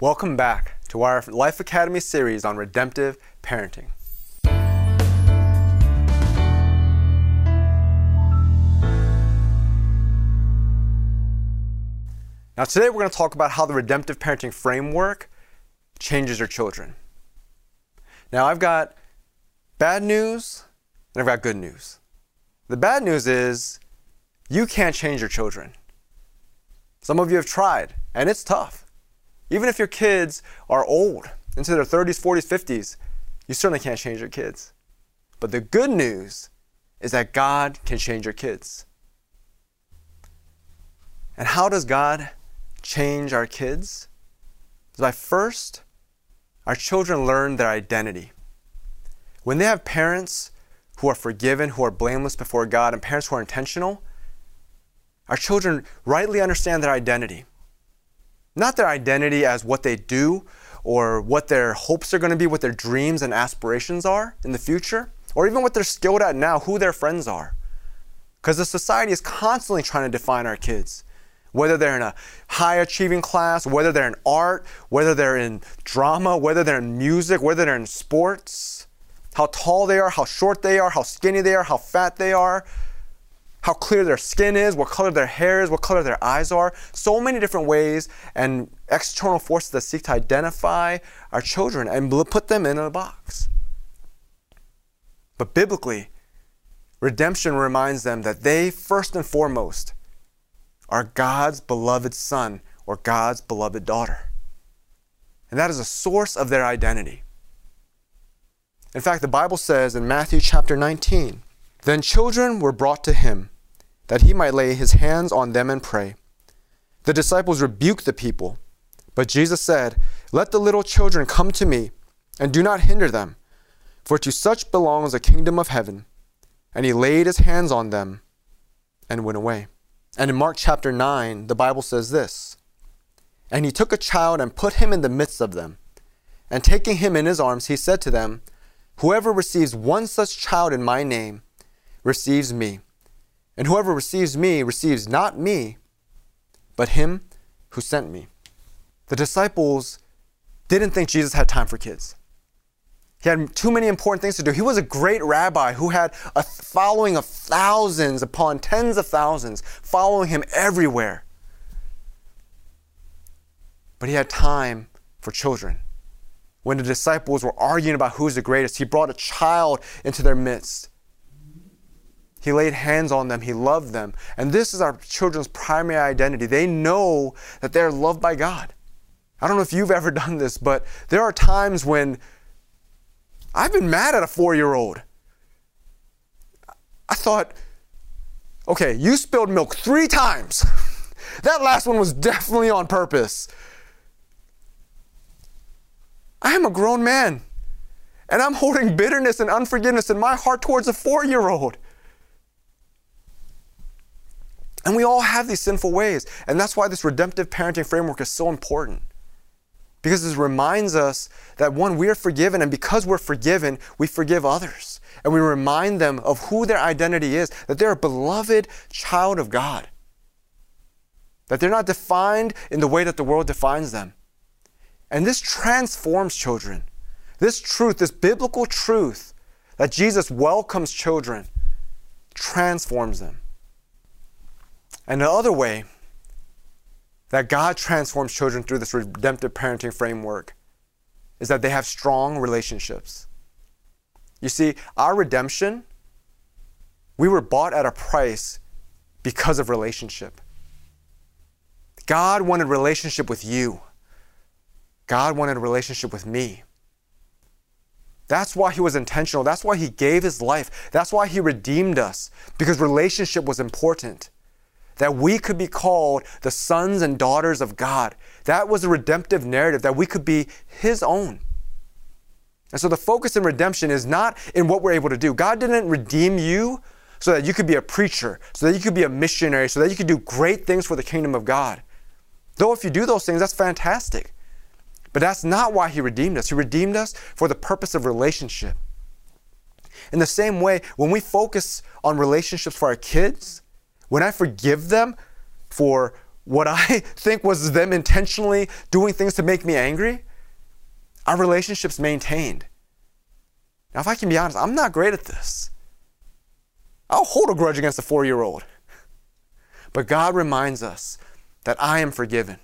Welcome back to our Life Academy series on redemptive parenting. Now, today we're going to talk about how the redemptive parenting framework changes your children. Now, I've got bad news and I've got good news. The bad news is you can't change your children. Some of you have tried, and it's tough. Even if your kids are old, into their 30s, 40s, 50s, you certainly can't change your kids. But the good news is that God can change your kids. And how does God change our kids? Is by first, our children learn their identity. When they have parents who are forgiven, who are blameless before God, and parents who are intentional, our children rightly understand their identity. Not their identity as what they do or what their hopes are going to be, what their dreams and aspirations are in the future, or even what they're skilled at now, who their friends are. Because the society is constantly trying to define our kids. Whether they're in a high achieving class, whether they're in art, whether they're in drama, whether they're in music, whether they're in sports, how tall they are, how short they are, how skinny they are, how fat they are, how clear their skin is, what color their hair is, what color their eyes are. So many different ways and external forces that seek to identify our children and put them in a box. But biblically, redemption reminds them that they, first and foremost, are God's beloved son or God's beloved daughter. And that is a source of their identity. In fact, the Bible says in Matthew chapter 19, then children were brought to him that he might lay his hands on them and pray. The disciples rebuked the people, but Jesus said, Let the little children come to me, and do not hinder them, for to such belongs the kingdom of heaven. And he laid his hands on them and went away. And in Mark chapter 9, the Bible says this And he took a child and put him in the midst of them. And taking him in his arms, he said to them, Whoever receives one such child in my name receives me. And whoever receives me receives not me, but him who sent me. The disciples didn't think Jesus had time for kids. He had too many important things to do. He was a great rabbi who had a following of thousands upon tens of thousands following him everywhere. But he had time for children. When the disciples were arguing about who's the greatest, he brought a child into their midst he laid hands on them. He loved them. And this is our children's primary identity. They know that they're loved by God. I don't know if you've ever done this, but there are times when I've been mad at a four year old. I thought, okay, you spilled milk three times. that last one was definitely on purpose. I am a grown man, and I'm holding bitterness and unforgiveness in my heart towards a four year old. And we all have these sinful ways. And that's why this redemptive parenting framework is so important. Because it reminds us that one, we are forgiven, and because we're forgiven, we forgive others. And we remind them of who their identity is, that they're a beloved child of God. That they're not defined in the way that the world defines them. And this transforms children. This truth, this biblical truth that Jesus welcomes children, transforms them. And the other way that God transforms children through this redemptive parenting framework is that they have strong relationships. You see, our redemption, we were bought at a price because of relationship. God wanted relationship with you. God wanted relationship with me. That's why he was intentional. That's why he gave his life. That's why he redeemed us, because relationship was important that we could be called the sons and daughters of God. That was a redemptive narrative, that we could be His own. And so the focus in redemption is not in what we're able to do. God didn't redeem you so that you could be a preacher, so that you could be a missionary, so that you could do great things for the kingdom of God. Though if you do those things, that's fantastic. But that's not why He redeemed us. He redeemed us for the purpose of relationship. In the same way, when we focus on relationships for our kids, when I forgive them for what I think was them intentionally doing things to make me angry, our relationship's maintained. Now, if I can be honest, I'm not great at this. I'll hold a grudge against a four year old. But God reminds us that I am forgiven,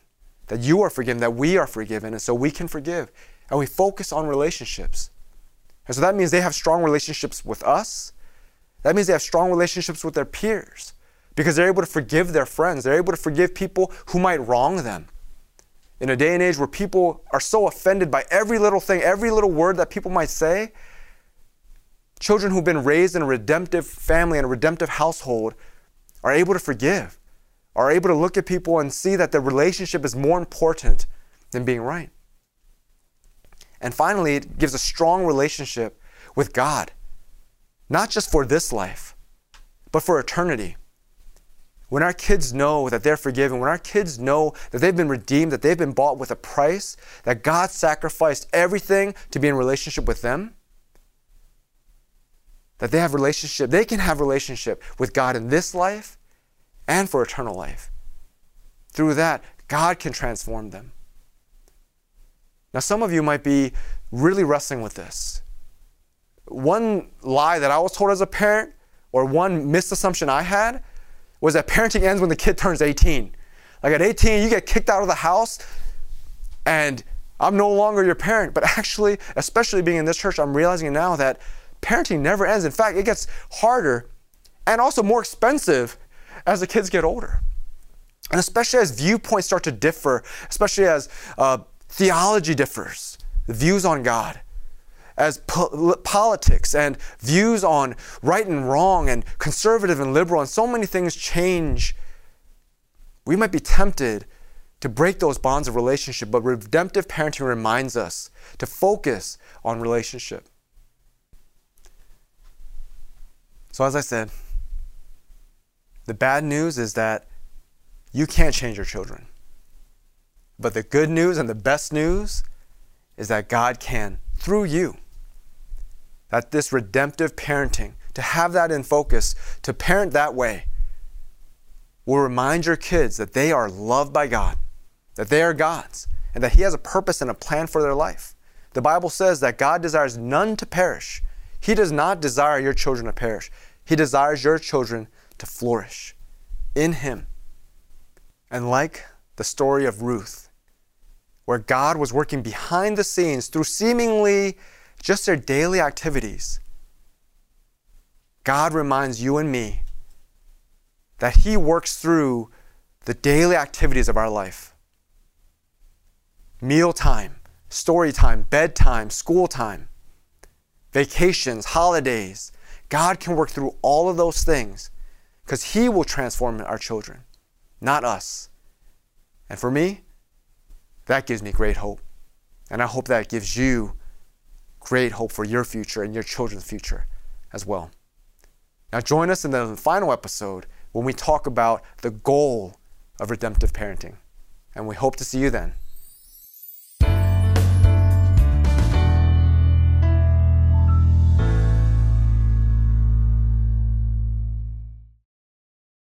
that you are forgiven, that we are forgiven, and so we can forgive. And we focus on relationships. And so that means they have strong relationships with us. That means they have strong relationships with their peers because they're able to forgive their friends. They're able to forgive people who might wrong them. In a day and age where people are so offended by every little thing, every little word that people might say, children who've been raised in a redemptive family and a redemptive household are able to forgive, are able to look at people and see that the relationship is more important than being right. And finally, it gives a strong relationship with God, not just for this life, but for eternity. When our kids know that they're forgiven, when our kids know that they've been redeemed, that they've been bought with a price, that God sacrificed everything to be in relationship with them, that they have relationship, they can have relationship with God in this life and for eternal life. Through that, God can transform them. Now, some of you might be really wrestling with this. One lie that I was told as a parent, or one misassumption I had, was that parenting ends when the kid turns 18. Like at 18, you get kicked out of the house, and I'm no longer your parent. But actually, especially being in this church, I'm realizing now that parenting never ends. In fact, it gets harder and also more expensive as the kids get older. And especially as viewpoints start to differ, especially as uh, theology differs, the views on God, as po- politics and views on right and wrong and conservative and liberal, and so many things change, we might be tempted to break those bonds of relationship, but redemptive parenting reminds us to focus on relationship. So, as I said, the bad news is that you can't change your children. But the good news and the best news is that God can through you. That this redemptive parenting, to have that in focus, to parent that way, will remind your kids that they are loved by God, that they are God's, and that He has a purpose and a plan for their life. The Bible says that God desires none to perish. He does not desire your children to perish. He desires your children to flourish in Him. And like the story of Ruth, where God was working behind the scenes through seemingly just their daily activities, God reminds you and me that He works through the daily activities of our life meal time, story time, bedtime, school time, vacations, holidays. God can work through all of those things because He will transform our children, not us. And for me, that gives me great hope. And I hope that gives you great hope for your future and your children's future as well. Now, join us in the final episode when we talk about the goal of redemptive parenting. And we hope to see you then.